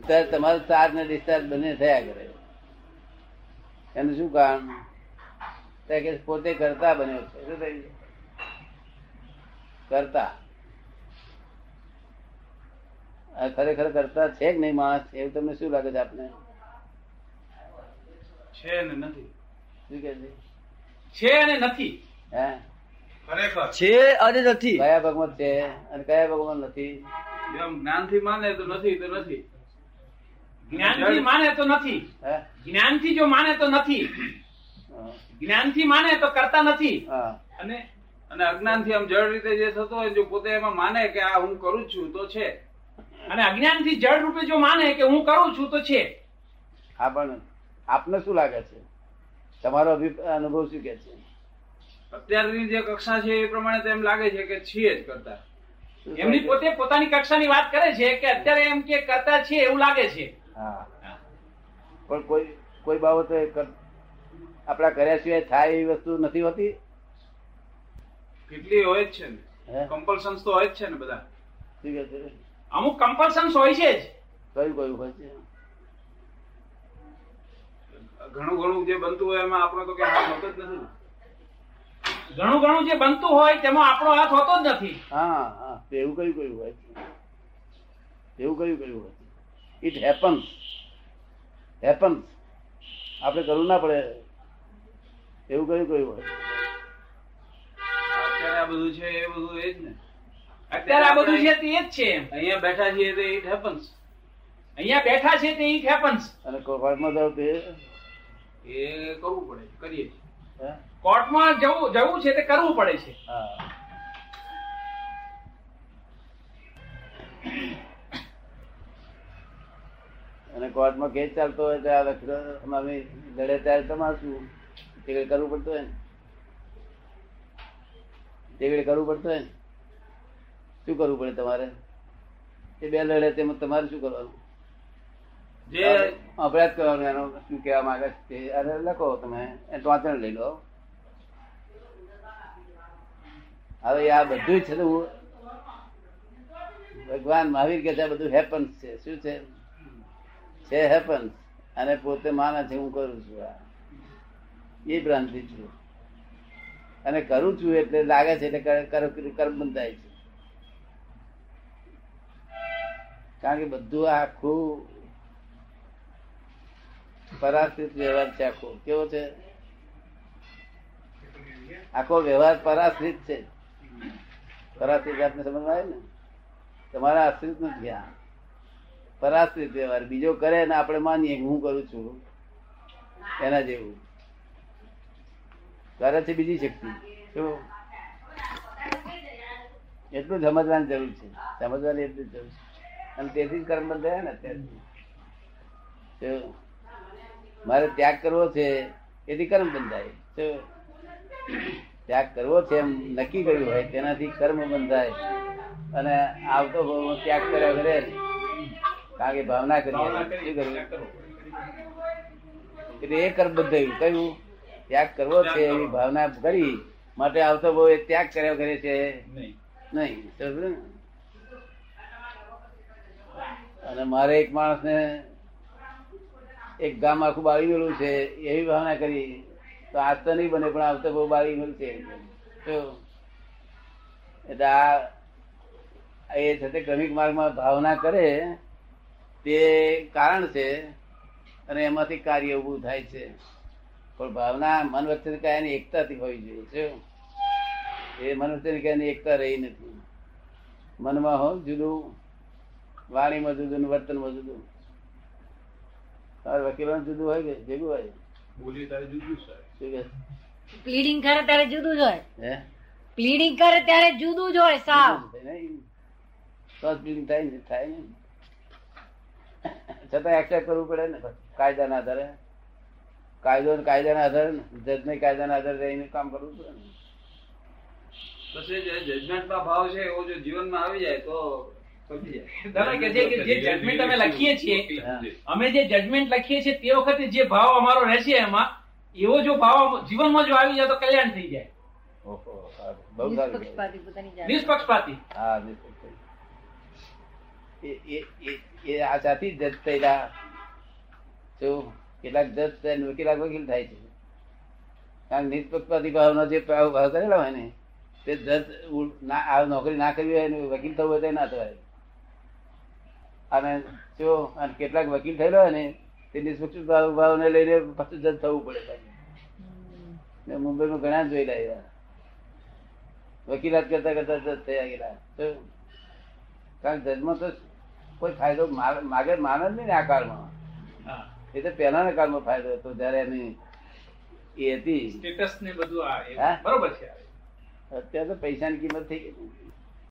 ત્યારે તમારો ચાર્જ ને ડિસ્ચાર્જ બંને થયા કરે. એનું શું કારણ? કે પોતે કરતા બન્યો છે. શું થયું? કરતા. ખરેખર કરતા છે કે નહીં માણસ? એવું તમને શું લાગે છે આપને? છે ને નથી. શું કે છે? છે ને નથી. હે? ખરેખર. છે અને નથી. કયા ભગવાન છે અને કયા ભગવાન નથી? જ્ઞાનથી માને તો નથી તો નથી. જ્ઞાનથી માને તો નથી. જ્ઞાનથી જો માને તો નથી. જ્ઞાનથી માને તો કરતા નથી. અને અને અજ્ઞાનથી આમ જળ રીતે જે થતો હોય જો પોતે એમાં માને કે આ હું કરું જ છું તો છે. અને અજ્ઞાનથી જળ રૂપે જો માને કે હું કરું છું તો છે. હા પણ આપને શું લાગે છે? તમારો અભિપ્રાય અનુભવ શું કે છે? અત્યારની જે કક્ષા છે એ પ્રમાણે તો એમ લાગે છે કે છીએ જ કરતા. એમની પોતે પોતાની કક્ષાની વાત કરે છે કે અત્યારે એમ કે કરતા છે એવું લાગે છે. હા. પણ કોઈ કોઈ બાબતે આપણા કર્યા સિવાય થાય એવી વસ્તુ નથી હોતી? કેટલી હોય જ છે ને. હે? તો હોય જ છે ને બધા. ઠીક છે? અમુક કમ્પલ્સન્સ હોય છે જ. કયું કયું હોય છે? ઘણું ઘણું જે બનતું હોય એમાં આપણો તો કઈ હાથ હોતો જ નથી ઘણું ઘણું જે બનતું હોય તેમાં આપણો હાથ હોતો જ નથી. હા હા. એવું કયું કયું હોય એવું કયું કયું હોય ઇટ હેપન્સ હેપન્સ આપણે કરવું ના પડે. એવું કયું કયું હોય? અત્યારે આ બધું છે એ બધું એ જ ને. અત્યારે આ બધું છે તે એ જ છે અહીંયા બેઠા છીએ તો ઇટ હેપન્સ અહીંયા બેઠા છે તે ઇટ હેપન્સ અને કોર્ટમાં જાવ તે? એ કરવું પડે કરીએ હે? કોર્ટમાં જવું જવું છે તે કરવું પડે છે. હા. અને કોર્ટમાં કેસ ચાલતો હોય તો આ વખતે અમે લડે ત્યારે તમારશું તે કરવું પડતું હોય ને. તે કરવું પડતું હોય ને. શું કરવું પડે તમારે? એ બે લડે તેમાં તમારે શું કરવાનું? જે અભ્યાસ કરવાનો એનો શું કહેવા માંગે છે તે? અને લખો તમે. એ વાંચન લઈ લો. હવે આ બધું છે ભગવાન મહાવીર કે છે બધું હેપન્સ છે. શું છે? છે હેપન્સ. અને પોતે માને છે હું કરું છું આ. એ ભ્રાંતિ છું. અને કરું છું એટલે લાગે છે એટલે કર- કર- કર્મ બંધાય છે. કારણ કે બધું આખું પરાશ્રિત વ્યવહાર છે આખો. કેવો છે? આખો વ્યવહાર પરાશ્રિત છે. પરાશ્રિત આપને સમજમાં આવે ને? તમારા આશ્રિત નથી આ. પરાશ્રિત વ્યવહાર બીજો કરે ને આપણે માનીએ કે હું કરું છું. એના જેવું. કરે છે બીજી શક્તિ. શું એટલું સમજવાની જરૂર છે. સમજવાની એટલી જરૂર છે. અને તેથી જ કર્મ થયા ને અત્યારથી. મારે ત્યાગ કરવો છે એથી કર્મ બંધાય તો ત્યાગ કરવો છે એમ નક્કી કર્યું હોય તેનાથી કર્મ બંધાય અને આવતો ભાવમાં ત્યાગ કર્યા કરે કારણ કે ભાવના કરી એટલે એ કર્મ બંધાયું કયું ત્યાગ કરવો છે એવી ભાવના કરી. માટે આવતો બહુ એ ત્યાગ કર્યો કરે છે. નહીં? અને મારે એક માણસને એક ગામ આખું બાળી ગયેલું છે એવી ભાવના કરી. તો આજ તો નહીં બને પણ આવતો બહુ બાળી ગયેલું છે. એટલે આ એ છે ક્રમિક માર્ગમાં ભાવના કરે. તે કારણ છે અને એમાંથી કાર્ય ઊભું થાય છે. પણ ભાવના મન વચ્ચે કાયની એકતાથી હોવી જોઈએ એ મન વચ્ચે કાયની એકતા રહી નથી. મનમાં હો જુદું વાણીમાં જુદું ને વર્તનમાં જુદું. તારે વકીલો જુદું હોય કે ભેગું હોય? બોલી તારે જુદું છે શું કે? પ્લીડિંગ કરે ત્યારે જુદું જ હોય. હે? પ્લીડિંગ કરે ત્યારે જુદું જ હોય સાવ. જ જ થાય ને થાય ને. છતાં એક્સેપ્ટ કરવું પડે ને કાયદાના આધારે. કાયદો કાયદાના આધારે ને જજને કાયદાના આધારે રહીને કામ કરવું પડે ને. પછી જે જજમેન્ટમાં ભાવ છે એવો જો જીવનમાં આવી જાય તો સમજી જાય. દાદા કે છે કે જે જજમેન્ટ અમે લખીએ છીએ હા. અમે જે જજમેન્ટ લખીએ છીએ તે વખતે જે ભાવ અમારો રહેશે એમાં એવો જો ભાવ જીવનમાં જો આવી જાય તો કલ્યાણ થઈ જાય. નિષ્પક્ષપાતી પોતાની નિષ્પક્ષપાતી. હા નિશ્ચિત. એ આ જાતિ જજ થયેલા. જો કેટલાક જજ થાય કેટલાક વકીલ થાય છે. કારણ નિષ્પક્ષપાતી ભાવનો જે ભાવ કરેલા હોય ને, તે જજ આ નોકરી ના કરવી હોય ને, વકીલ થવું હોય તો ના થવાય. અને જો, અને કેટલાક વકીલ થયેલો હોય ને, તે નિષ્પક્ષ ભાવ, ભાવને લઈને પાછું જજ થવું પડે પાછું. મુંબઈમાં ઘણા જોયેલા એવા. વકીલાત કરતા કરતા જજ થયા ગયેલા. કારણ જજમાં તો કોઈ ફાયદો માગે માને જ નહીં ને આ કાળમાં. હા. એ તો પહેલાના કાળમાં ફાયદો હતો જયારે એની એ હતી. સ્ટેટસ ને બધું? બરોબર છે. અત્યારે તો પૈસાની કિંમત થઈ ગઈ.